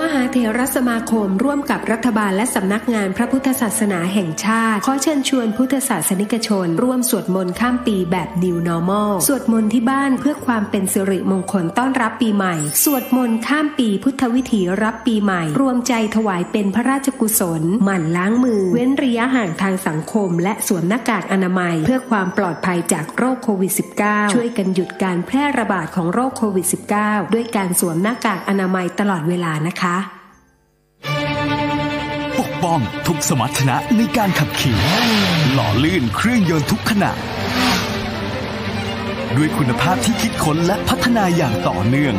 มหาเถรสมาคมร่วมกับรัฐบาลและสำนักงานพระพุทธศาสนาแห่งชาติ ขอเชิญชวนพุทธศาสนิกชน ร่วมสวดมนต์ข้ามปีแบบ New Normal สวดมนต์ที่บ้านเพื่อความเป็นสิริมงคลต้อนรับปีใหม่ สวดมนต์ข้ามปีพุทธวิถีรับปีใหม่ รวมใจถวายเป็นพระราชกุศล หมั่นล้างมือ เว้นระยะห่างทางสังคม และสวมหน้ากากอนามัย เพื่อความปลอดภัยจากโรคโควิด -19 ช่วยกันหยุดการแพร่ระบาดของโรคโควิด -19 ด้วยการสวมหน้ากากอนามัยตลอดเวลานะคะปกป้องทุกสมรรถนะในการขับขี่ หล่อลื่นเครื่องยนต์ทุกขณะ ด้วยคุณภาพที่คิดค้นและพัฒนาอย่างต่อเนื่อง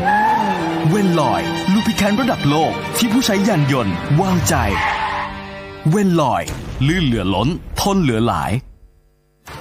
เวนลอยลูพิแคนระดับโลกที่ผู้ใช้ยานยนต์วางใจ เวนลอย ลื่นเหลือล้น ทนเหลือหลาย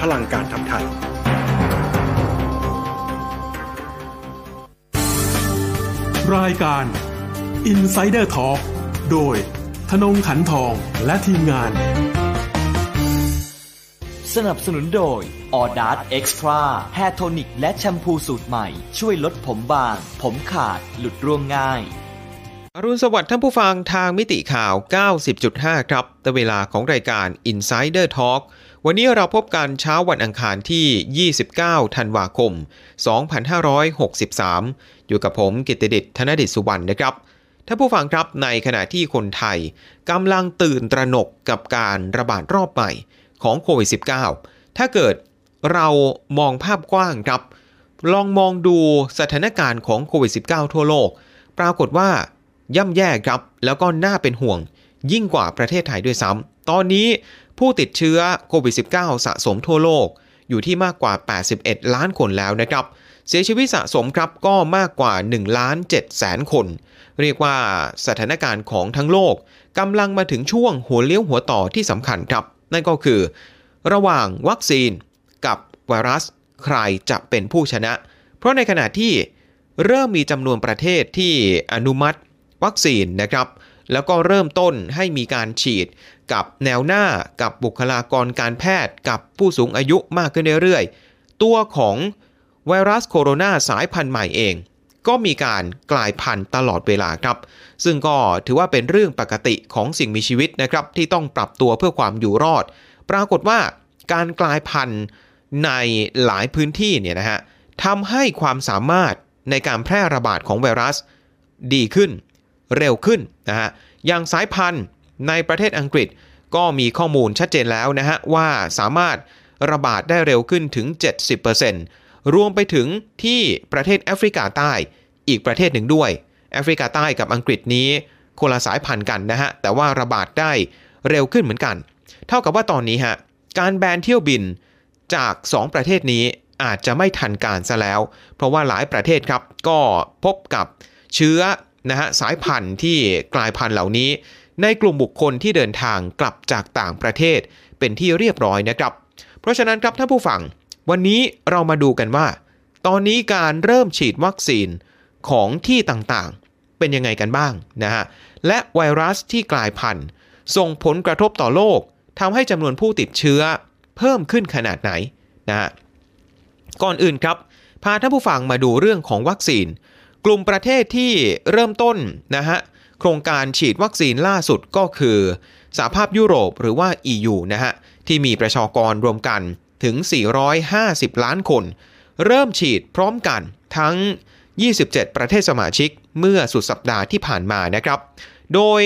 พลังการทำไทย รายการ Insider Talk โดยทนงขันทองและทีมงาน สนับสนุนโดยออดาร์ Extra Hair Tonic และแชมพูสูตรใหม่ ช่วยลดผมบาง ผมขาด หลุดร่วงง่าย อรุณสวัสดิ์ท่านผู้ฟังทางมิติข่าว 90.5 ครับแต่เวลาของรายการ Insider Talk วันนี้เราพบกันเช้าวันอังคารที่ 29 ธันวาคม 2563 อยู่กับผมกิตติดชธนดิษสุวรรณนะครับ ท่านผู้ฟังครับในขณะที่คนไทยกำลังตื่นตระหนกกับการระบาดรอบใหม่ของโควิด -19 ถ้าเกิดเรามองภาพกว้างครับ ลองมองดูสถานการณ์ของโควิด -19 ทั่วโลก ปรากฏว่า ย่ำแย่ครับ แล้วก็น่าเป็นห่วง ยิ่งกว่าประเทศไทยด้วยซ้ำตอนนี้ผู้ติดเชื้อโควิด -19 สะสมทั่วโลก อยู่ที่มากกว่า 81 ล้านคนแล้วนะครับ เสียชีวิตสะสมครับก็มากกว่า1ล้าน7แสนคน เรียกว่าสถานการณ์ของทั้งโลกกำลังมาถึงช่วงหัวเลี้ยวหัวต่อที่สำคัญครับ นั่นก็คือ ระหว่างวัคซีนกับไวรัส ใครจะเป็นผู้ชนะ เพราะในขณะที่เริ่มมีจำนวนประเทศที่อนุมัติ วัคซีนนะครับแล้วก็เริ่มต้นให้มีการฉีดกับแนวหน้ากับบุคลากรการแพทย์กับผู้สูงอายุมากขึ้นเรื่อยๆ ตัวของไวรัสโคโรนาสายพันธุ์ใหม่เอง ก็มีการกลายพันธุ์ตลอดเวลาครับ ซึ่งก็ถือว่าเป็นเรื่องปกติของสิ่งมีชีวิตนะครับ ที่ต้องปรับตัวเพื่อความอยู่รอด ปรากฏว่าการกลายพันธุ์ในหลายพื้นที่เนี่ยนะฮะทำให้ความสามารถในการแพร่ระบาดของไวรัสดีขึ้น เร็วขึ้นนะฮะอย่างสายพันธุ์ในประเทศอังกฤษก็มีข้อมูลชัดเจนแล้วนะฮะว่าสามารถระบาดได้เร็วขึ้นถึง 70%รวมไปถึงที่ประเทศแอฟริกาใต้อีกประเทศหนึ่งด้วย แอฟริกาใต้กับอังกฤษนี้คนละสายพันธุ์กันนะฮะ แต่ว่าระบาดได้เร็วขึ้นเหมือนกัน เท่ากับว่าตอนนี้ฮะ การแบนเที่ยวบินจาก 2 ประเทศนี้อาจจะไม่ทันการซะแล้ว เพราะว่าหลายประเทศครับก็พบกับเชื้อ นะฮะสายพันธุ์ที่กลายพันธุ์เหล่านี้ ในกลุ่มบุคคลที่เดินทางกลับจากต่างประเทศเป็นที่เรียบร้อยนะครับ เพราะฉะนั้นครับท่านผู้ฟัง วันนี้เรามาดูกันว่า ตอนนี้การเริ่มฉีดวัคซีนของที่ต่างๆ เป็นยังไงกันบ้างนะฮะและไวรัสที่กลายพันธุ์ส่งผลกระทบต่อโลกทำให้จำนวนผู้ติดเชื้อเพิ่มขึ้นขนาดไหนนะฮะก่อนอื่นครับพาท่านผู้ฟังมาดูเรื่องของวัคซีน กลุ่มประเทศที่เริ่มต้นนะฮะโครงการฉีดวัคซีนล่าสุดก็คือสหภาพยุโรปหรือว่า EU นะฮะที่มีประชากรรวมกันถึง 450 ล้านคน เริ่มฉีดพร้อมกันทั้ง 27 ประเทศสมาชิกเมื่อสุดสัปดาห์ที่ผ่านมานะครับ โดย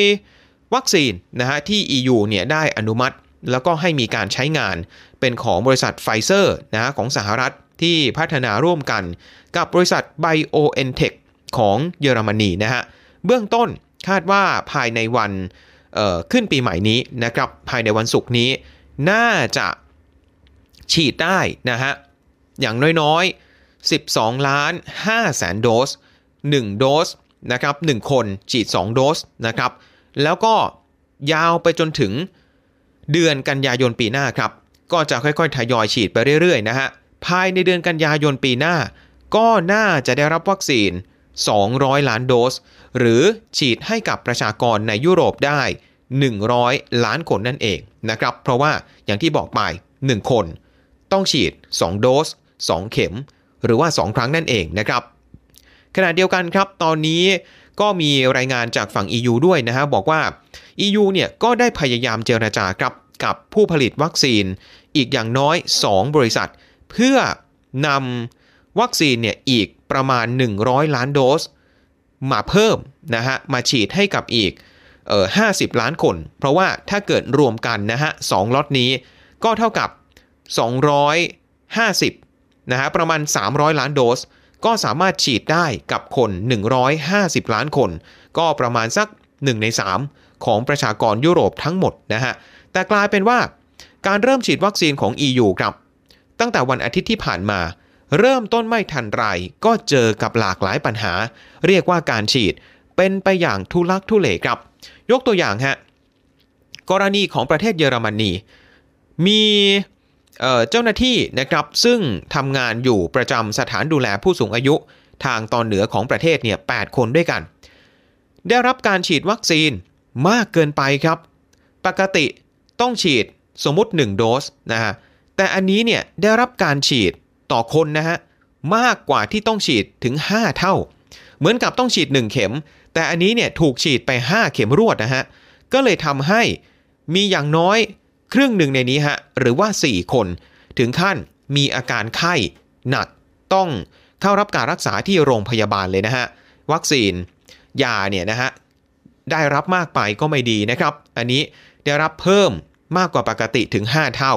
วัคซีนนะฮะที่ EU เนี่ยได้อนุมัติแล้วก็ให้มีการใช้งานเป็นของบริษัทไฟเซอร์นะฮะของสหรัฐที่พัฒนาร่วมกันกับบริษัท BioNTech ของเยอรมนีนะฮะ เบื้องต้นคาดว่าภายในวันขึ้นปีใหม่นี้นะครับภายในวันศุกร์นี้ น่าจะฉีดได้นะฮะ อย่างน้อยๆ 12 ล้าน5แสนโดส 1 โดสนะครับ1คนฉีด 2 โดสนะครับ แล้วก็ยาวไปจนถึงเดือนกันยายนปีหน้าครับ ก็จะค่อยๆ ทยอยฉีดไปเรื่อยๆ นะฮะ ภายในเดือนกันยายนปีหน้า ก็น่าจะได้รับวัคซีน 200 ล้านโดส หรือฉีดให้กับประชากรในยุโรปได้ 100 ล้านคนนั่นเองนะครับ เพราะว่าอย่างที่บอกไป 1 คน ต้องฉีด 2 โดส 2 เข็ม หรือว่า 2 ครั้งนั่นเองนะครับ ขณะเดียวกันครับ ตอนนี้ก็มีรายงานจากฝั่ง EU ด้วยนะฮะบอกว่า EU เนี่ยก็ได้พยายามเจรจาครับกับผู้ผลิตวัคซีนอีกอย่างน้อย 2 บริษัท เพื่อนำ วัคซีนเนี่ยอีกประมาณ 100 ล้านโดส มาเพิ่มนะฮะมาฉีดให้กับอีกเอ่อ50 ล้านคน เพราะว่าถ้าเกิดรวมกันนะฮะสองล็อตนี้ก็เท่ากับ 250นะฮะประมาณ 300 ล้านโดส ก็สามารถฉีดได้กับคน 150 ล้านคน ก็ประมาณสัก 1 ใน 3 ของประชากรยุโรปทั้งหมดนะฮะแต่กลายเป็นว่าการเริ่มฉีดวัคซีนของ EU ครับ ตั้งแต่วันอาทิตย์ที่ผ่านมา เริ่มต้นไม่ทันไรก็เจอกับหลากหลายปัญหา เรียกว่าการฉีดเป็นไปอย่างทุลักทุเลครับ ยกตัวอย่างฮะกรณีของประเทศเยอรมนีมีเจ้าหน้าที่นะครับซึ่งทำงานอยู่ประจำสถานดูแลผู้สูงอายุทางตอนเหนือของประเทศเนี่ย8คนด้วยกัน ได้รับการฉีดวัคซีนมากเกินไปครับ ปกติต้องฉีดสมมติ 1 โดสนะฮะแต่อันนี้เนี่ยได้รับการฉีด ต่อคนนะฮะมากกว่าที่ต้องฉีดถึง 5 เท่า เหมือนกับต้องฉีด 1 เข็ม แต่อันนี้เนี่ยถูกฉีดไป 5 เข็มรวดนะฮะก็เลยทำให้มีอย่างน้อยครึ่งหนึ่งในนี้ฮะหรือว่า 4 คน ถึงขั้นมีอาการไข้หนักต้องเข้ารับการรักษาที่โรงพยาบาลเลยนะฮะวัคซีนยาเนี่ยนะฮะได้รับมากไปก็ไม่ดีนะครับ อันนี้ได้รับเพิ่มมากกว่าปกติถึง 5 เท่า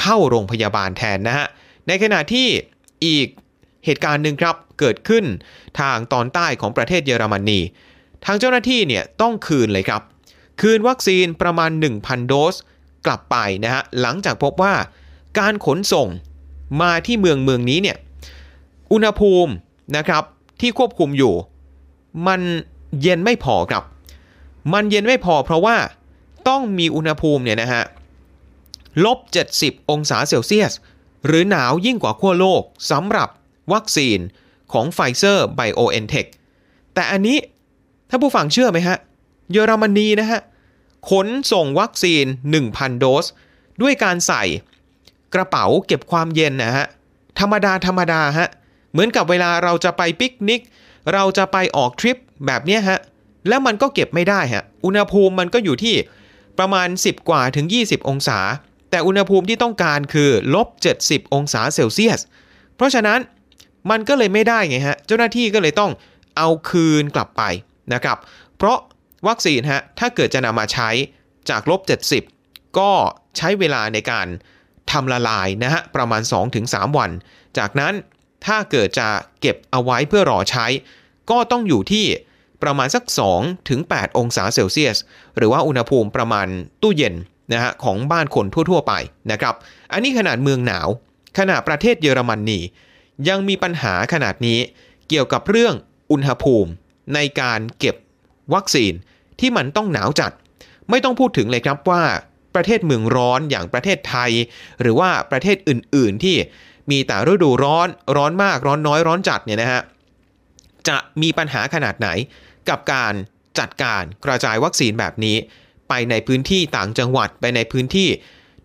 เข้าโรงพยาบาลแทนนะฮะ ในขณะที่อีกเหตุการณ์หนึ่งครับเกิดขึ้นทางตอนใต้ของประเทศเยอรมนี ทางเจ้าหน้าที่เนี่ยต้องคืนเลยครับ คืนวัคซีนประมาณ 1,000 โดสกลับไปนะฮะหลังจากพบว่าการขนส่งมาที่เมืองเมืองนี้เนี่ยอุณหภูมินะครับที่ควบคุมอยู่ มันเย็นไม่พอครับ มันเย็นไม่พอเพราะว่าต้องมีอุณหภูมิเนี่ยนะฮะลบ 70 องศาเซลเซียส หรือหนาวยิ่งกว่าขั้วโลกสำหรับวัคซีนของ Pfizer BioNTech แต่อันนี้ถ้าผู้ฟังเชื่อไหมฮะ เยอรมนีนะฮะ ขนส่งวัคซีน 1,000 โดส ด้วยการใส่กระเป๋าเก็บความเย็นนะฮะ ธรรมดาธรรมดาฮะ เหมือนกับเวลาเราจะไปปิกนิก เราจะไปออกทริปแบบนี้ฮะ แล้วมันก็เก็บไม่ได้ฮะ อุณหภูมิมันก็อยู่ที่ประมาณ 10 กว่าถึง 20 องศา แต่อุณหภูมิที่ต้องการคือลบ70 องศาเซลเซียส เพราะฉะนั้นมันก็เลยไม่ได้ไงฮะ เจ้าหน้าที่ก็เลยต้องเอาคืนกลับไปนะครับ เพราะวัคซีนฮะ ถ้าเกิดจะนำมาใช้จากลบ70 ก็ใช้เวลาในการทำละลายนะฮะ ประมาณ 2-3 วัน จากนั้นถ้าเกิดจะเก็บเอาไว้เพื่อรอใช้ ก็ต้องอยู่ที่ประมาณสัก 2-8 องศาเซลเซียส หรือว่าอุณหภูมิประมาณตู้เย็น นะฮะของบ้านคนทั่ว ๆ ไปนะครับ อันนี้ขนาดเมืองหนาว ขนาดประเทศเยอรมนนียังมีปัญหาขนาดนี้เกี่ยวกับเรื่องอุณหภูมิในการเก็บวัคซีนที่มันต้องหนาวจัด ไม่ต้องพูดถึงเลยครับว่าประเทศเมืองร้อนอย่างประเทศไทย หรือว่าประเทศอื่น ๆ ที่มีแต่ฤดูร้อนร้อนมากร้อนน้อยร้อนจัดเนี่ยนะฮะจะมีปัญหาขนาดไหนกับการจัดการกระจายวัคซีนแบบนี้ ไปในพื้นที่ต่างจังหวัดไปในพื้นที่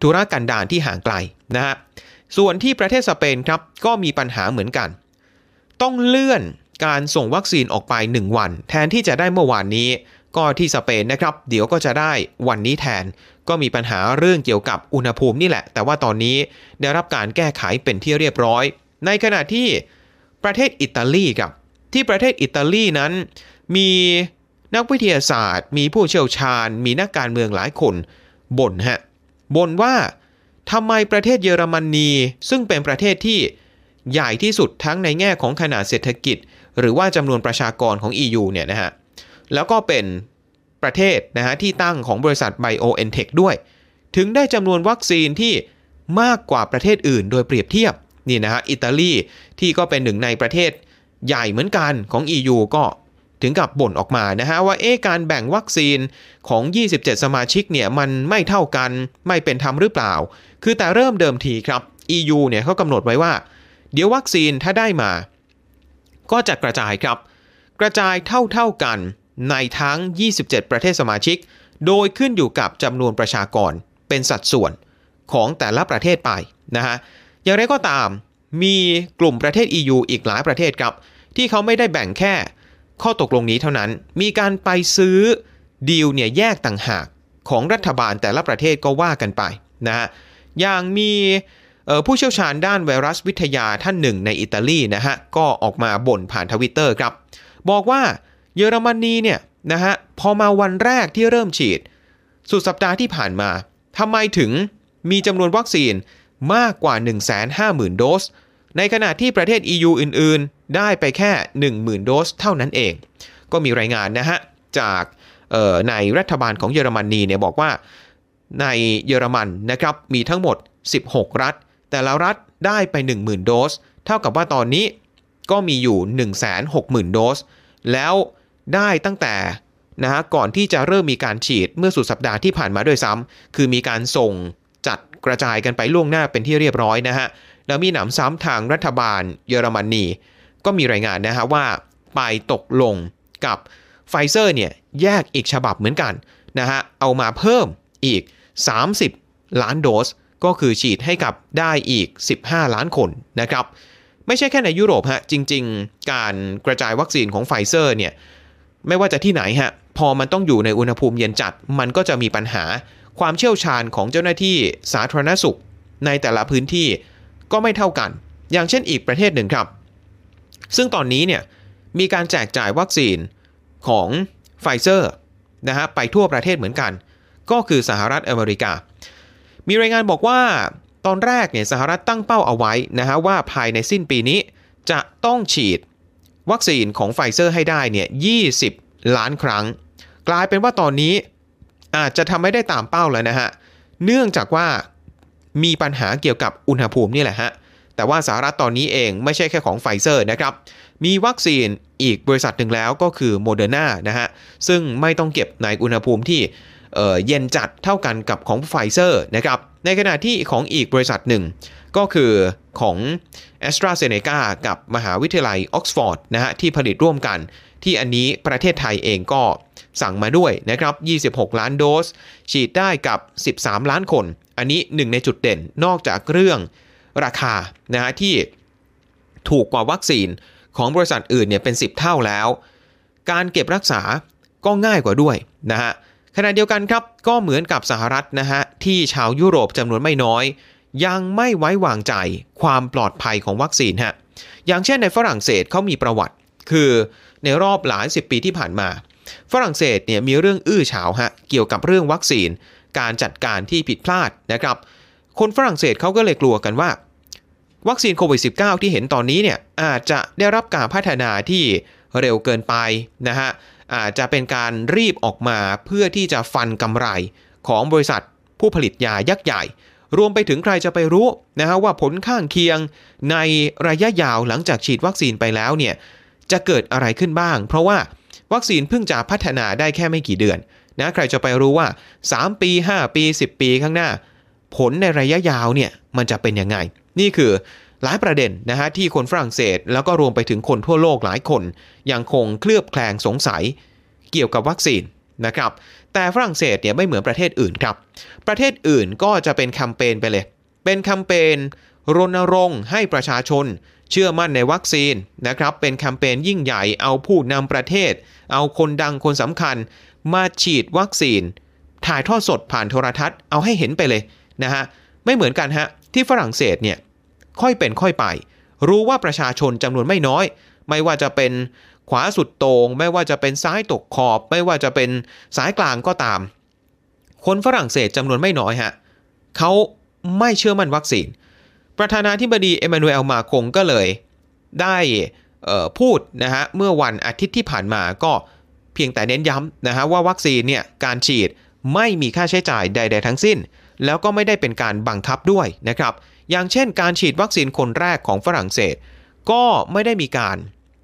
ธุรกันดารที่ห่างไกลนะฮะส่วนที่ประเทศสเปนครับก็มีปัญหาเหมือนกัน ต้องเลื่อนการส่งวัคซีนออกไป 1 วัน แทนที่จะได้เมื่อวานนี้ ก็ที่สเปนนะครับ เดี๋ยวก็จะได้วันนี้แทน ก็มีปัญหาเรื่องเกี่ยวกับอุณหภูมินี่แหละ แต่ว่าตอนนี้ได้รับการแก้ไขเป็นที่เรียบร้อย ในขณะที่ประเทศอิตาลีครับที่ประเทศอิตาลีนั้นมี นักวิทยาศาสตร์ มีผู้เชี่ยวชาญ มีนักการเมืองหลายคนบ่นฮะบ่นว่าทำไมประเทศเยอรมนีซึ่งเป็นประเทศที่ใหญ่ที่สุดทั้งในแง่ของขนาดเศรษฐกิจ หรือว่าจำนวนประชากรของ EU เนี่ยนะฮะแล้วก็เป็นประเทศนะฮะที่ตั้งของบริษัท BioNTech ด้วย ถึงได้จำนวนวัคซีนที่มากกว่าประเทศอื่น โดยเปรียบเทียบนี่นะฮะอิตาลีที่ก็เป็นหนึ่งในประเทศใหญ่เหมือนกันของ EU ก็ ถึงกับบ่นออกมานะฮะว่าเอ๊การแบ่งวัคซีนของ 27 สมาชิกเนี่ยมันไม่เท่ากันไม่เป็นธรรมหรือเปล่า คือแต่เริ่มเดิมทีครับ EU เนี่ยเขากำหนดไว้ว่า เดี๋ยววัคซีนถ้าได้มา ก็จะกระจายครับ กระจายเท่าๆกันในทั้ง 27 ประเทศสมาชิก โดยขึ้นอยู่กับจำนวนประชากรเป็นสัดส่วนของแต่ละประเทศไปนะฮะอย่างไรก็ตามมีกลุ่มประเทศ EU อีกหลายประเทศครับ ที่เขาไม่ได้แบ่งแค่ ข้อตกลงนี้เท่านั้นมีการไปซื้อดีลเนี่ยแยกต่างหากของรัฐบาลแต่ละประเทศก็ว่ากันไปนะฮะอย่างมีผู้เชี่ยวชาญด้านไวรัสวิทยาท่านหนึ่งในอิตาลีนะฮะก็ออกมาบ่นผ่านทวิตเตอร์ครับ บอกว่าเยอรมนีเนี่ยนะฮะพอมาวันแรกที่เริ่มฉีด สุดสัปดาห์ที่ผ่านมาทำไมถึงมีจำนวนวัคซีนมากกว่า 150,000 โดส ในขณะที่ประเทศ EU อื่น ได้ไปแค่ 10,000 โดสเท่านั้นเอง ก็มีรายงานนะฮะ จากในรัฐบาลของเยอรมนีเนี่ยบอกว่าในเยอรมันนะครับมีทั้งหมด 16 รัฐ แต่ละรัฐได้ไป 10,000 โดส เท่ากับว่าตอนนี้ก็มีอยู่ 160,000 โดส แล้วได้ตั้งแต่นะฮะก่อนที่จะเริ่มมีการฉีดเมื่อสุดสัปดาห์ที่ผ่านมาด้วยซ้ำคือมีการส่งจัดกระจายกันไปล่วงหน้าเป็นที่เรียบร้อยนะฮะแล้วมีหนำซ้ำทางรัฐบาลเยอรมนี ก็มีรายงานนะฮะว่าไปตกลงกับไฟเซอร์เนี่ยแยกอีกฉบับเหมือนกันนะฮะเอามาเพิ่มอีก 30 ล้านโดส ก็คือฉีดให้กับได้อีก 15 ล้านคนนะครับไม่ใช่แค่ในยุโรปฮะจริง ๆ การกระจายวัคซีนของไฟเซอร์เนี่ยไม่ว่าจะที่ไหนฮะพอมันต้องอยู่ในอุณหภูมิเย็นจัด มันก็จะมีปัญหาความเชี่ยวชาญของเจ้าหน้าที่สาธารณสุข ในแต่ละพื้นที่ก็ไม่เท่ากัน อย่างเช่นอีกประเทศหนึ่งครับ ซึ่งตอนนี้เนี่ยมีการแจกจ่ายวัคซีนของไฟเซอร์นะฮะไปทั่วประเทศเหมือนกัน ก็คือสหรัฐอเมริกา มีรายงานบอกว่าตอนแรกเนี่ยสหรัฐตั้งเป้าเอาไว้นะฮะว่าภายในสิ้นปีนี้จะต้องฉีดวัคซีนของไฟเซอร์ให้ได้เนี่ย20 ล้านครั้ง กลายเป็นว่าตอนนี้อาจจะทำไม่ได้ตามเป้าแล้วนะฮะ เนื่องจากว่ามีปัญหาเกี่ยวกับอุณหภูมินี่แหละฮะ แต่ว่าสหรัฐตอนนี้เองไม่ใช่แค่ของไฟเซอร์นะครับ มีวัคซีนอีกบริษัทหนึ่งแล้วก็คือโมเดอร์นานะฮะ ซึ่งไม่ต้องเก็บในอุณหภูมิที่เย็นจัดเท่ากันกับของไฟเซอร์นะครับ ในขณะที่ของอีกบริษัทหนึ่ง ก็คือของ a s t r a z เซ e c a กับมหาวิทยาลัยออกซฟอร์ดนะฮะที่ผลิตร่วมกัน ที่อันนี้ประเทศไทยเองก็สั่งมาด้วยนะครับ 26 ล้านโดส ฉีดได้กับ 13 ล้านคน อันนี้หนึ่งในจุดเด่นนอกจากเรื่อง ราคานะฮะที่ถูกกว่าวัคซีนของบริษัทอื่นเนี่ยเป็น 10 เท่าแล้ว การเก็บรักษาก็ง่ายกว่าด้วยนะฮะขณะเดียวกันครับก็เหมือนกับสหรัฐนะฮะที่ชาวยุโรปจำนวนไม่น้อย ยังไม่ไว้วางใจความปลอดภัยของวัคซีนฮะอย่างเช่นในฝรั่งเศสเขามีประวัติ คือในรอบหลายสิบปีที่ผ่านมา ฝรั่งเศสเนี่ยมีเรื่องอื้อฉาวฮะเกี่ยวกับเรื่องวัคซีน การจัดการที่ผิดพลาดนะครับ คนฝรั่งเศสเขาก็เลยกลัวกันว่า วัคซีนโควิด -19 ที่เห็นตอนนี้เนี่ยอาจจะได้รับการพัฒนาที่เร็วเกินไปนะฮะอาจจะเป็นการรีบออกมาเพื่อที่จะฟันกำไรของบริษัทผู้ผลิตยายักษ์ใหญ่ รวมไปถึงใครจะไปรู้นะฮะว่าผลข้างเคียงในระยะยาวหลังจากฉีดวัคซีนไปแล้วเนี่ยจะเกิดอะไรขึ้นบ้าง เพราะว่าวัคซีนเพิ่งจะพัฒนาได้แค่ไม่กี่เดือนนะใครจะไปรู้ว่า 3 ปี 5 ปี 10 ปีข้างหน้า ผลในระยะยาวเนี่ยมันจะเป็นยังไง นี่คือหลายประเด็นนะฮะที่คนฝรั่งเศส แล้วก็รวมไปถึงคนทั่วโลกหลายคน ยังคงเคลือบแคลงสงสัยเกี่ยวกับวัคซีนนะครับ แต่ฝรั่งเศสเนี่ยไม่เหมือนประเทศอื่นครับ ประเทศอื่นก็จะเป็นแคมเปญไปเลย เป็นแคมเปญรณรงค์ให้ประชาชน เชื่อมั่นในวัคซีนนะครับ เป็นแคมเปญยิ่งใหญ่เอาผู้นำประเทศ เอาคนดังคนสำคัญ มาฉีดวัคซีน ถ่ายทอดสดผ่านโทรทัศน์เอาให้เห็นไปเลยนะฮะไม่เหมือนกันฮะ ที่ฝรั่งเศสเนี่ยค่อยเป็นค่อยไป รู้ว่าประชาชนจำนวนไม่น้อย ไม่ว่าจะเป็นขวาสุดโตง่งไม่ว่าจะเป็นซ้ายตกขอบ ไม่ว่าจะเป็นสายกลางก็ตาม คนฝรั่งเศสจำนวนไม่น้อยฮะเขาไม่เชื่อมั่นวัคซีน ประธานาธิบดีเอมานูเอลมาคงก็เลย ได้พูดนะฮะเมื่อวันอาทิตย์ที่ผ่านมาก็เพียงแต่เน้นย้ำนะฮะว่าวัคซีนเนี่ยการฉีดไม่มีค่าใช้จ่ายใด ๆ ทั้งสิ้น แล้วก็ไม่ได้เป็นการบังคับด้วยนะครับ อย่างเช่นการฉีดวัคซีนคนแรกของฝรั่งเศส ก็ไม่ได้มีการ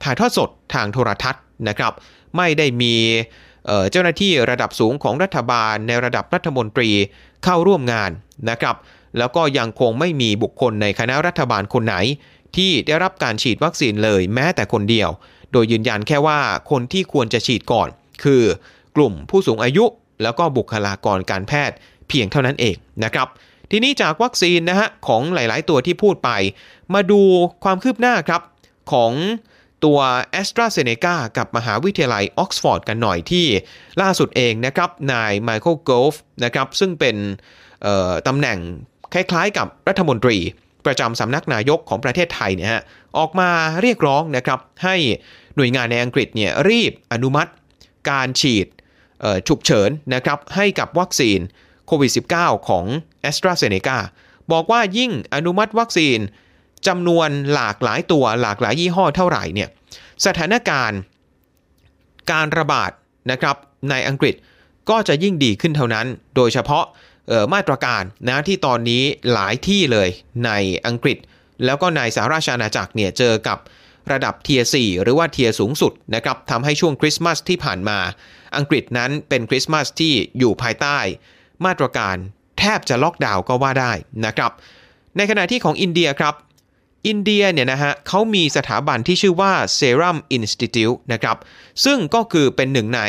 ถ่ายทอดสดทางโทรทัศน์นะครับ ไม่ได้มีเจ้าหน้าที่ระดับสูงของรัฐบาลในระดับรัฐมนตรีเข้าร่วมงานนะครับ แล้วก็ยังคงไม่มีบุคคลในคณะรัฐบาลคนไหน ที่ได้รับการฉีดวัคซีนเลยแม้แต่คนเดียว โดยยืนยันแค่ว่าคนที่ควรจะฉีดก่อน คือกลุ่มผู้สูงอายุ แล้วก็บุคลากรการแพทย์ เพียงเท่านั้นเองนะครับ ทีนี้จากวัคซีนนะฮะของหลาย ๆ ตัวที่พูดไป มาดูความคืบหน้าครับของตัว AstraZeneca กับมหาวิทยาลัยออกซฟอร์ดกันหน่อยที่ล่าสุดเองนะครับนายไมเคิลโกฟนะครับซึ่งเป็นตำแหน่งคล้าย ๆ กับรัฐมนตรี ประจำสำนักนายกของประเทศไทยเนี่ยฮะออกมาเรียกร้องนะครับให้หน่วยงานในอังกฤษเนี่ยรีบอนุมัติการฉีดฉุกเฉินนะครับให้กับวัคซีน โควิด -19 ของ a s t r a z เซ e c a บอกว่ายิ่งอนุมัติวัคซีนจำนวนหลากหลายตัวหลากหลายยี่ห้อเท่าไหร่เนี่ยสถานการณ์การระบาดนะครับในอังกฤษก็จะยิ่งดีขึ้นเท่านั้น โดยเฉพาะมาตรการนะที่ตอนนี้หลายที่เลยในอังกฤษ แล้วก็ในสหราชอาณาจักรเนี่ยเจอกับระดับ tier หรือว่า tier สูงสุดนะครับทำให้ช่วงคริสต์มาสที่ผ่านมา อังกฤษนั้นเป็นคริสต์มาสที่อยู่ภายใต้ มาตรการแทบจะล็อกดาวน์ก็ว่าได้นะครับ ในขณะที่ของอินเดียครับ อินเดียเนี่ยนะฮะเขามีสถาบันที่ชื่อว่า Serum Institute นะครับ ซึ่งก็คือเป็นหนึ่งใน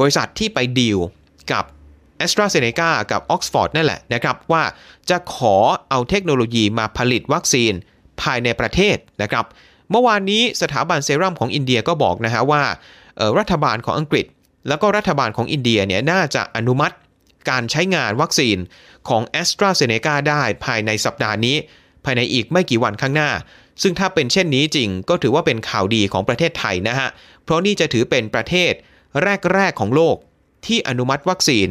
บริษัทที่ไปดีลกับ AstraZeneca กับ Oxford นั่นแหละนะครับ ว่าจะขอเอาเทคโนโลยีมาผลิตวัคซีนภายในประเทศนะครับ เมื่อวานนี้สถาบันเซรั่มของอินเดียก็บอกนะฮะว่ารัฐบาลของอังกฤษ แล้วก็รัฐบาลของอินเดียเนี่ยน่าจะอนุมัติ การใช้งานวัคซีนของ a s t r a z เซ e c a ได้ภายในสัปดาห์นี้ ภายในอีกไม่กี่วันข้างหน้า ซึ่งถ้าเป็นเช่นนี้จริงก็ถือว่าเป็นข่าวดีของประเทศไทยนะฮะ เพราะนี่จะถือเป็นประเทศแรก ๆ ของโลกที่อนุมัติวัคซีน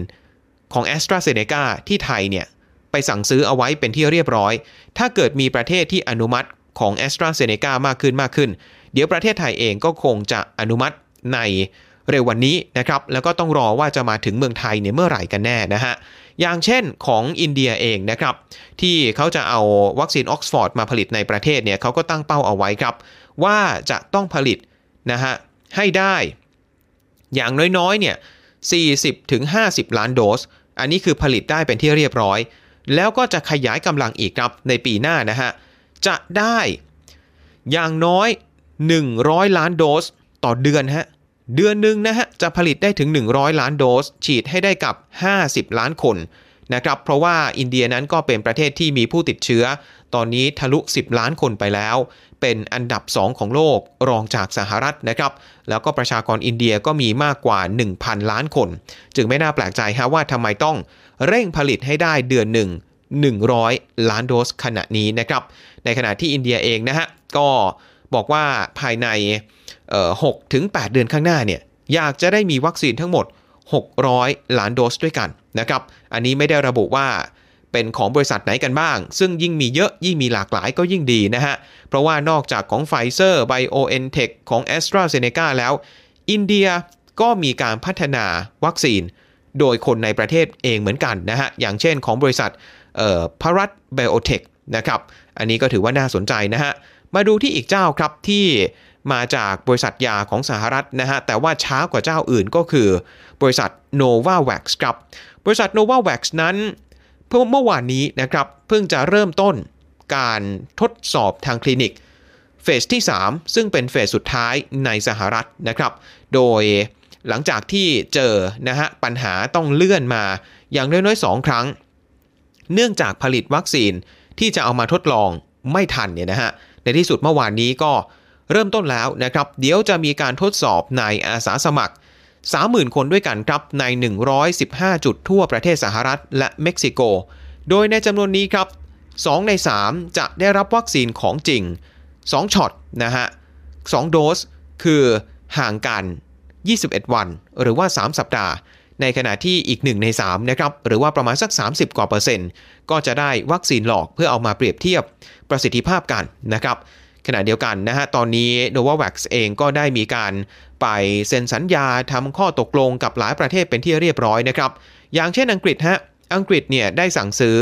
ของ AstraZeneca ที่ไทยเนี่ยไปสั่งซื้อเอาไว้เป็นที่เรียบร้อย ถ้าเกิดมีประเทศที่อนุมัติของ AstraZeneca มากขึ้นมากขึ้น เดี๋ยวประเทศไทยเองก็คงจะอนุมัติใน เร็ววันนี้นะครับแล้วก็ต้องรอว่าจะมาถึงเมืองไทยเนี่ยเมื่อไหร่กันแน่นะฮะอย่างเช่นของอินเดียเองนะครับที่เขาจะเอาวัคซีนออกซฟอร์ดมาผลิตในประเทศเนี่ยเขาก็ตั้งเป้าเอาไว้ครับ ว่าจะต้องผลิตนะฮะให้ได้อย่างน้อยๆเนี่ย40ถึง50 ล้านโดส อันนี้คือผลิตได้เป็นที่เรียบร้อย แล้วก็จะขยายกำลังอีกครับในปีหน้านะฮะจะได้อย่างน้อย 100 ล้านโดสต่อเดือนฮะ เดือนหนึ่งนะฮะจะผลิตได้ถึง 100 ล้านโดส ฉีดให้ได้กับ 50 ล้านคนนะครับเพราะว่าอินเดียนั้นก็เป็นประเทศที่มีผู้ติดเชื้อ ตอนนี้ทะลุ 10 ล้านคนไปแล้ว เป็นอันดับ 2 ของโลกรองจากสหรัฐนะครับ แล้วก็ประชากรอินเดียก็มีมากกว่า 1,000 ล้านคน จึงไม่น่าแปลกใจฮะว่าทำไมต้องเร่งผลิตให้ได้เดือนหนึ่ง100 ล้านโดสขณะนี้นะครับ ในขณะที่อินเดียเองนะฮะก็บอกว่าภายใน 6ถึง8เดือนข้างหน้าเนี่ยอยากจะได้มีวัคซีนทั้งหมด 600 ล้านโดสด้วยกันนะครับ อันนี้ไม่ได้ระบุว่าเป็นของบริษัทไหนกันบ้าง ซึ่งยิ่งมีเยอะยิ่งมีหลากหลายก็ยิ่งดีนะฮะ เพราะว่านอกจากของ Pfizer BioNTech ของ AstraZeneca แล้ว อินเดียก็มีการพัฒนาวัคซีน โดยคนในประเทศเองเหมือนกันนะฮะ อย่างเช่นของบริษัท Bharat Biotech นะครับ อันนี้ก็ถือว่าน่าสนใจนะฮะ มาดูที่อีกเจ้าครับที่ มาจากบริษัทยาของสหรัฐนะฮะแต่ว่าช้ากว่าเจ้าอื่นก็คือบริษัท Novavax ครับ บริษัท Novavax นั้นเพิ่งเมื่อวานนี้นะครับเพิ่งจะเริ่มต้นการทดสอบทางคลินิกเฟสที่ 3 ซึ่งเป็นเฟสสุดท้ายในสหรัฐนะครับ โดยหลังจากที่เจอนะฮะปัญหาต้องเลื่อนมาอย่างน้อยๆ 2 ครั้ง เนื่องจากผลิตวัคซีนที่จะเอามาทดลองไม่ทันเนี่ยนะฮะในที่สุดเมื่อวานนี้ก็ เริ่มต้นแล้วนะครับ เดี๋ยวจะมีการทดสอบในอาสาสมัคร 30,000 คนด้วยกันครับใน 115 จุดทั่วประเทศสหรัฐและเม็กซิโก โดยในจำนวนนี้ครับ 2 ใน 3 จะได้รับวัคซีนของจริง 2ช็อตนะฮะ 2 โดส คือห่างกัน 21 วัน หรือว่า 3 สัปดาห์ ในขณะที่อีก 1 ใน3นะครับ หรือว่าประมาณสัก 30 กว่าเปอร์เซ็นต์ ก็จะได้วัคซีนหลอกเพื่อเอามาเปรียบเทียบประสิทธิภาพกันนะครับ ขณะเดียวกันนะฮะตอนนี้ Novavax เองก็ได้มีการไปเซ็นสัญญาทำข้อตกลงกับหลายประเทศเป็นที่เรียบร้อยนะครับ อย่างเช่นอังกฤษฮะอังกฤษเนี่ยได้สั่งซื้อ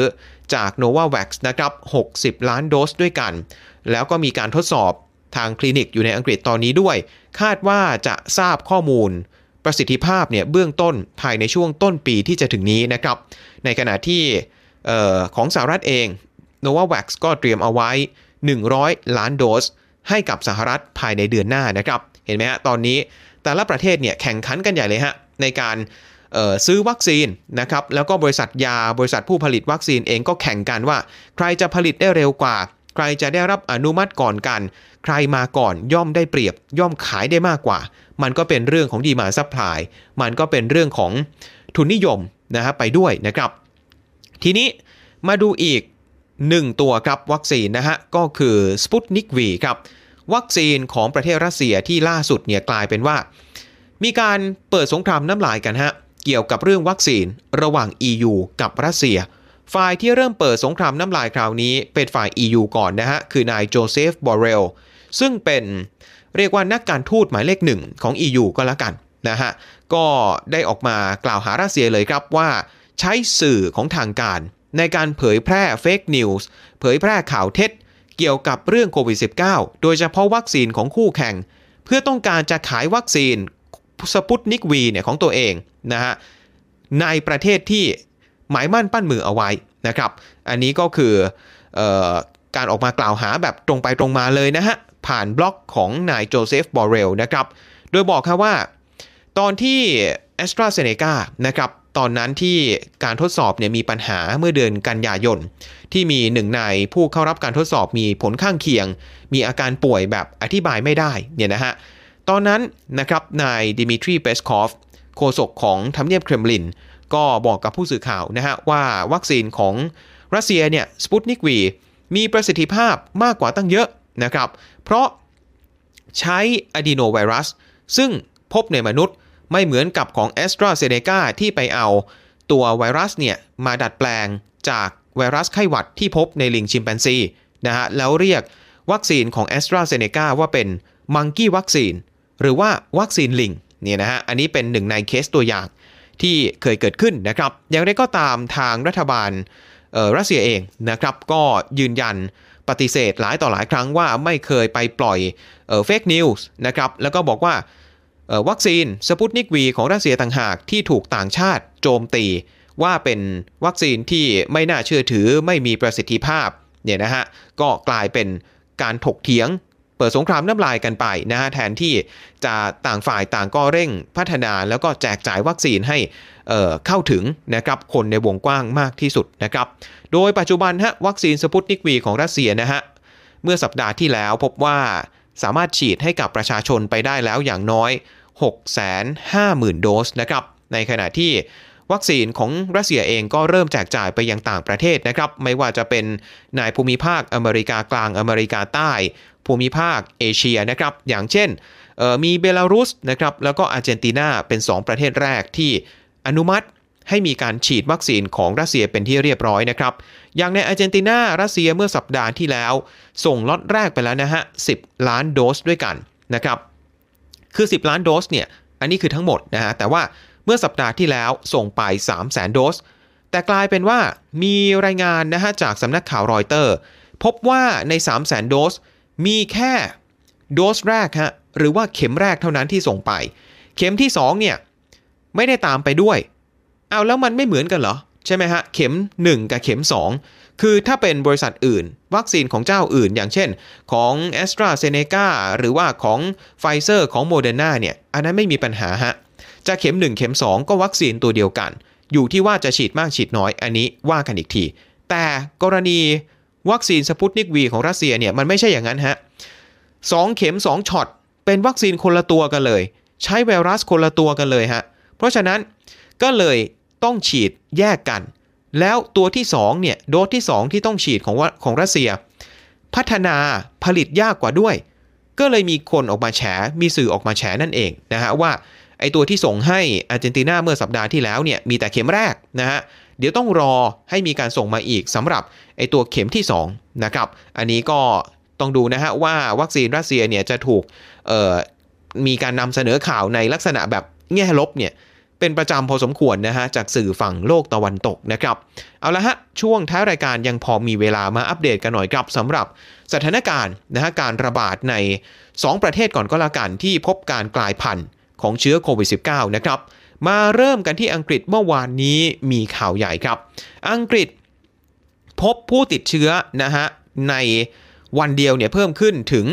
จาก Novavax นะครับ 60 ล้านโดสด้วยกัน แล้วก็มีการทดสอบทางคลินิกอยู่ในอังกฤษตอนนี้ด้วย คาดว่าจะทราบข้อมูลประสิทธิภาพเนี่ยเบื้องต้นภายในช่วงต้นปีที่จะถึงนี้นะครับ ในขณะที่ออของสหรัฐเอง n o v a v a x ก็เตรียมเอาไว้ 100 ล้านโดส ให้กับสหรัฐภายในเดือนหน้านะครับ เห็นไหมฮะตอนนี้แต่ละประเทศเนี่ยแข่งขันกันใหญ่เลยฮะในการซื้อวัคซีนนะครับแล้วก็บริษัทยาบริษัทผู้ผลิตวัคซีนเองก็แข่งกันว่า ใครจะผลิตได้เร็วกว่า ใครจะได้รับอนุมัติก่อนกัน ใครมาก่อนย่อมได้เปรียบ ย่อมขายได้มากกว่า มันก็เป็นเรื่องของ demand supplyมันก็เป็นเรื่องของทุนนิยมนะฮะไปด้วยนะครับ ทีนี้มาดูอีก 1 ตัวครับวัคซีนนะฮะก็คือ Sputnik V ครับวัคซีนของประเทศรัสเซียที่ล่าสุดเนี่ยกลายเป็นว่า มีการเปิดสงครามน้ำลายกันฮะเกี่ยวกับเรื่องวัคซีนระหว่าง EU กับรัสเซีย ฝ่ายที่เริ่มเปิดสงครามน้ำลายคราวนี้เป็นฝ่าย EU ก่อนนะฮะคือนายโจเซฟบอเรลซึ่งเป็นเรียกว่านักการทูตหมายเลขหนึ่งของ EU ก็แล้วกันนะฮะก็ได้ออกมากล่าวหารัสเซียเลยครับว่า ใช้สื่อของทางการ ในการเผยแพร่ fake news เผยแพร่ข่าวเท็จ เกี่ยวกับเรื่องโควิด -19 โดยเฉพาะวัคซีนของคู่แข่ง เพื่อต้องการจะขายวัคซีน Sputnik V เนี่ยของตัวเองนะฮะในประเทศที่หมายมั่นปั้นมือเอาไว้นะครับ อันนี้ก็คือออการออกมากล่าวหาแบบตรงไปตรงมาเลยนะฮะ ผ่านบล็อกของนายโจเซฟบอเรลนะครับ โดยบอกครับว่า ตอนที่ AstraZeneca นะครับ ตอนนั้นที่การทดสอบเนี่ยมีปัญหาเมื่อเดือนกันยายน ที่มีหนึ่งในผู้เข้ารับการทดสอบมีผลข้างเคียง มีอาการป่วยแบบอธิบายไม่ได้เนี่ยนะฮะตอนนั้นนะครับนายดิมิทรีเปสคอฟโฆษกของทำเนียบเครมลิน ก็บอกกับผู้สื่อข่าวนะฮะว่าวัคซีนของรัสเซียเนี่ยสปุตนิกวีมีประสิทธิภาพมากกว่าตั้งเยอะนะครับ เพราะใช้อะดีโนไวรัส ซึ่งพบในมนุษย์ ไม่เหมือนกับของ a s t r a z เซ e c a ที่ไปเอาตัวไวรัสเนี่ยมาดัดแปลงจากไวรัสไข้หวัดที่พบในลิงชิมแปนซีนะฮะแล้วเรียกวัคซีนของ a s t r a z เซ e c a ว่าเป็นมังกี้วัคซีนหรือว่าวัคซีนลิงเนี่ยนะฮะอันนี้เป็นหนึ่งในเคสตัวอย่างที่เคยเกิดขึ้นนะครับ อย่างไรก็ตามทางรัฐบาลรัสเซียเองนะครับก็ยืนยันปฏิเสธหลายต่อหลายครั้งว่าไม่เคยไปปล่อย fake news นะครับแล้วก็บอกว่า วัคซีนสปุตนิกวีของรัสเซียต่างหากที่ถูกต่างชาติโจมตี ว่าเป็นวัคซีนที่ไม่น่าเชื่อถือไม่มีประสิทธิภาพเนี่ยนะฮะก็กลายเป็นการถกเถียง เปิดสงครามน้ำลายกันไปนะฮะแทนที่จะต่างฝ่ายต่างก็เร่งพัฒนาแล้วก็แจกจ่ายวัคซีนให้เเข้าถึงนะครับคนในวงกว้างมากที่สุดนะครับโดยปัจจุบันฮะวัคซีนสปุตนิกวีของรัสเซียนะฮะเมื่อสัปดาห์ที่แล้วพบว่าสามารถฉีดให้กับประชาชนไปได้แล้วอย่างน้อย 650,000 โดสนะครับ ในขณะที่วัคซีนของรัสเซียเองก็เริ่มแจกจ่ายไปยังต่างประเทศนะครับ ไม่ว่าจะเป็นในภูมิภาคอเมริกากลางอเมริกาใต้ ภูมิภาคเอเชียนะครับ อย่างเช่นมีเบลารุสนะครับ แล้วก็อาร์เจนตินาเป็น 2 ประเทศแรกที่อนุมัติให้มีการฉีดวัคซีนของรัสเซียเป็นที่เรียบร้อยนะครับ อย่างในอาร์เจนตินารัสเซียเมื่อสัปดาห์ที่แล้ว ส่งล็อตแรกไปแล้วนะฮะ 10 ล้านโดสด้วยกันนะครับ คือ 10 ล้านโดสเนี่ยอันนี้คือทั้งหมดนะฮะแต่ว่าเมื่อสัปดาห์ที่แล้วส่งไป 3 0 0แสนโดส แต่กลายเป็นว่ามีรายงานนะฮะจากสำนักข่าวรอยเตอร์ พบว่าใน 3 0 0แสนโดส มีแค่โดสแรกฮะหรือว่าเข็มแรกเท่านั้นที่ส่งไป เข็มที่ 2 เนี่ย ไม่ได้ตามไปด้วย เอาแล้วมันไม่เหมือนกันเหรอ ใช่ไหมฮะ เข็ม 1 กับเข็ม 2 คือถ้าเป็นบริษัทอื่น วัคซีนของเจ้าอื่น อย่างเช่น ของ AstraZeneca หรือว่าของไฟเซอร์ของโมเดอร์นาเนี่ย อันนั้นไม่มีปัญหาฮะ จะเข็ม 1 เข็ม 2 ก็วัคซีนตัวเดียวกัน อยู่ที่ว่าจะฉีดมากฉีดน้อยอันนี้ว่ากันอีกที แต่กรณีวัคซีนสปุตนิกวีของรัสเซียเนี่ยมันไม่ใช่อย่างนั้นฮะสเข็ม 2ช็อตเป็นวัคซีนคนละตัวกันเลย ใช้ไวรัสคนละตัวกันเลยฮะเพราะฉะนั้นก็เลยต้องฉีดแยกกัน แล้วตัวที่2เนี่ยโดสที่ 2 ที่ต้องฉีดของของรัสเซีย พัฒนาผลิตยากกว่าด้วย ก็เลยมีคนออกมาแฉมีสื่อออกมาแฉนั่นเองนะฮะว่าไอตัวที่ส่งให้อาร์เจนตินาเมื่อสัปดาห์ที่แล้วเนี่ยมีแต่เข็มแรกนะฮะเดี๋ยวต้องรอให้มีการส่งมาอีกสำหรับไอตัวเข็มที่2นะครับอันนี้ก็ต้องดูนะฮะว่าวัคซีนรัสเซียเนี่ยจะถูกมีการนำเสนอข่าวในลักษณะแบบแง่ลบเนี่ย เป็นประจำพอสมควรนะฮะจากสื่อฝั่งโลกตะวันตกนะครับเอาละฮะช่วงท้ายรายการยังพอมีเวลามาอัปเดตกันหน่อยครับสำหรับสถานการณ์นะฮะการระบาดใน 2 ประเทศก่อนก็แล้วกันที่พบการกลายพันธุ์ของเชื้อโควิด -19 นะครับมาเริ่มกันที่อังกฤษเมื่อวานนี้มีข่าวใหญ่ครับ อังกฤษพบผู้ติดเชื้อนะฮะในวันเดียวเนี่ยเพิ่มขึ้นถึง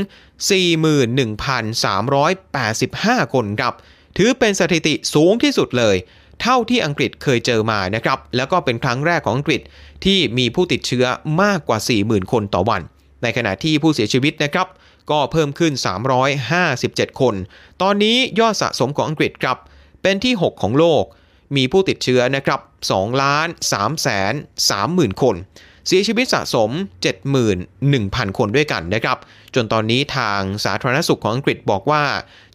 41,385 คนครับ ถือเป็นสถิติสูงที่สุดเลย เท่าที่อังกฤษเคยเจอมานะครับ แล้วก็เป็นครั้งแรกของอังกฤษที่มีผู้ติดเชื้อมากกว่า 40,000 คนต่อวัน ในขณะที่ผู้เสียชีวิตนะครับ ก็เพิ่มขึ้น 357 คน ตอนนี้ยอดสะสมของอังกฤษครับ เป็นที่ 6 ของโลก มีผู้ติดเชื้อนะครับ2ล้าน3แสน30,000 คน เสียชีวิตสะสม 71,000 คนด้วยกันนะครับ จนตอนนี้ทางสาธารณสุขของอังกฤษบอกว่า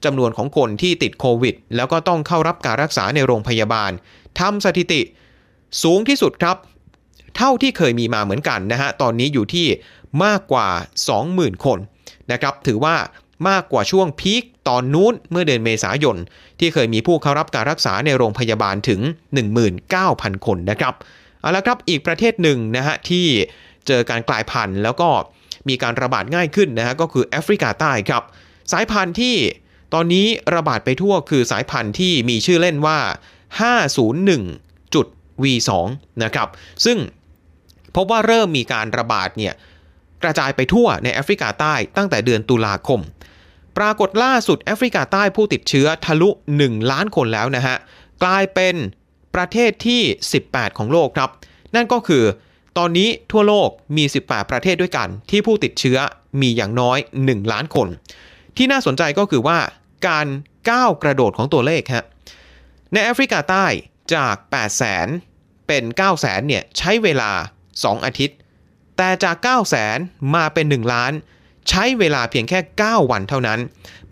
จำนวนของคนที่ติดโควิด แล้วก็ต้องเข้ารับการรักษาในโรงพยาบาลทำสถิติสูงที่สุดครับ เท่าที่เคยมีมาเหมือนกันนะฮะ ตอนนี้อยู่ที่มากกว่า 20,000 คนนะครับ ถือว่ามากกว่าช่วงพีคตอนนู้นเมื่อเดือนเมษายน ที่เคยมีผู้เข้ารับการรักษาในโรงพยาบาลถึง 19,000 คนนะครับ เอาละครับอีกประเทศหนึ่งนะฮะที่เจอการกลายพันธุ์แล้วก็มีการระบาดง่ายขึ้นนะฮะก็คือแอฟริกาใต้ครับ สายพันธุ์ที่ตอนนี้ระบาดไปทั่วคือสายพันธุ์ที่มีชื่อเล่นว่า 501.V2 นะครับซึ่งพบว่าเริ่มมีการระบาดเนี่ยกระจายไปทั่วในแอฟริกาใต้ตั้งแต่เดือนตุลาคม ปรากฏล่าสุดแอฟริกาใต้ผู้ติดเชื้อทะลุ 1 ล้านคนแล้วนะฮะกลายเป็น ประเทศที่ 18 ของโลกครับ นั่นก็คือ ตอนนี้ทั่วโลกมี 18 ประเทศด้วยกัน ที่ผู้ติดเชื้อมีอย่างน้อย 1 ล้านคน ที่น่าสนใจก็คือว่าการก้าวกระโดดของตัวเลขฮะในแอฟริกาใต้จาก 8 0 0แสนเป็น 9 0 0แสนเนี่ยใช้เวลา 2 อาทิตย์ แต่จาก 9 0 0แสนมาเป็น 1 ล้าน ใช้เวลาเพียงแค่ 9 วันเท่านั้น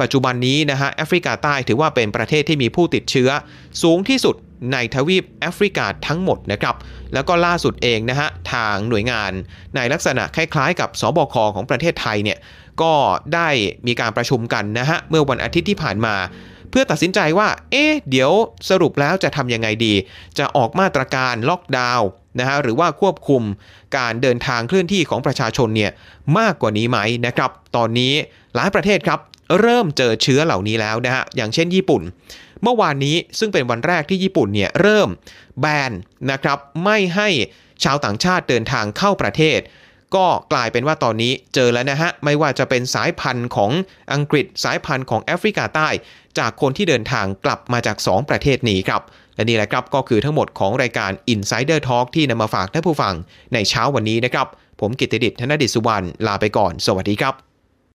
ปัจจุบันนี้นะฮะแอฟริกาใต้ถือว่าเป็นประเทศที่มีผู้ติดเชื้อสูงที่สุด ในทวีปแอฟริกาทั้งหมดนะครับ แล้วก็ล่าสุดเองนะฮะทางหน่วยงานในลักษณะคล้ายๆ กับสบคของประเทศไทยเนี่ยก็ได้มีการประชุมกันนะฮะเมื่อวันอาทิตย์ที่ผ่านมา เพื่อตัดสินใจว่า เอ๊ะเดี๋ยวสรุปแล้วจะทำยังไงดี จะออกมาตรการล็อกดาวน์นะฮะหรือว่าควบคุมการเดินทางเคลื่อนที่ของประชาชนเนี่ยมากกว่านี้ไหมนะครับ ตอนนี้หลายประเทศครับเริ่มเจอเชื้อเหล่านี้แล้วนะฮะอย่างเช่นญี่ปุ่น เมื่อวานนี้ซึ่งเป็นวันแรกที่ญี่ปุ่นเนี่ยเริ่มแบนนะครับไม่ให้ชาวต่างชาติเดินทางเข้าประเทศ ก็กลายเป็นว่าตอนนี้เจอแล้วนะฮะ ไม่ว่าจะเป็นสายพันธุ์ของอังกฤษสายพันธุ์ของแอฟริกาใต้ จากคนที่เดินทางกลับมาจาก 2 ประเทศนี้ครับ และนี่แหละครับก็คือทั้งหมดของรายการ Insider Talk ที่นำมาฝากท่านผู้ฟังในเช้าวันนี้นะครับ ผมกิตติดิษฐ์ธนดิษสุวรรณลาไปก่อน สวัสดีครับ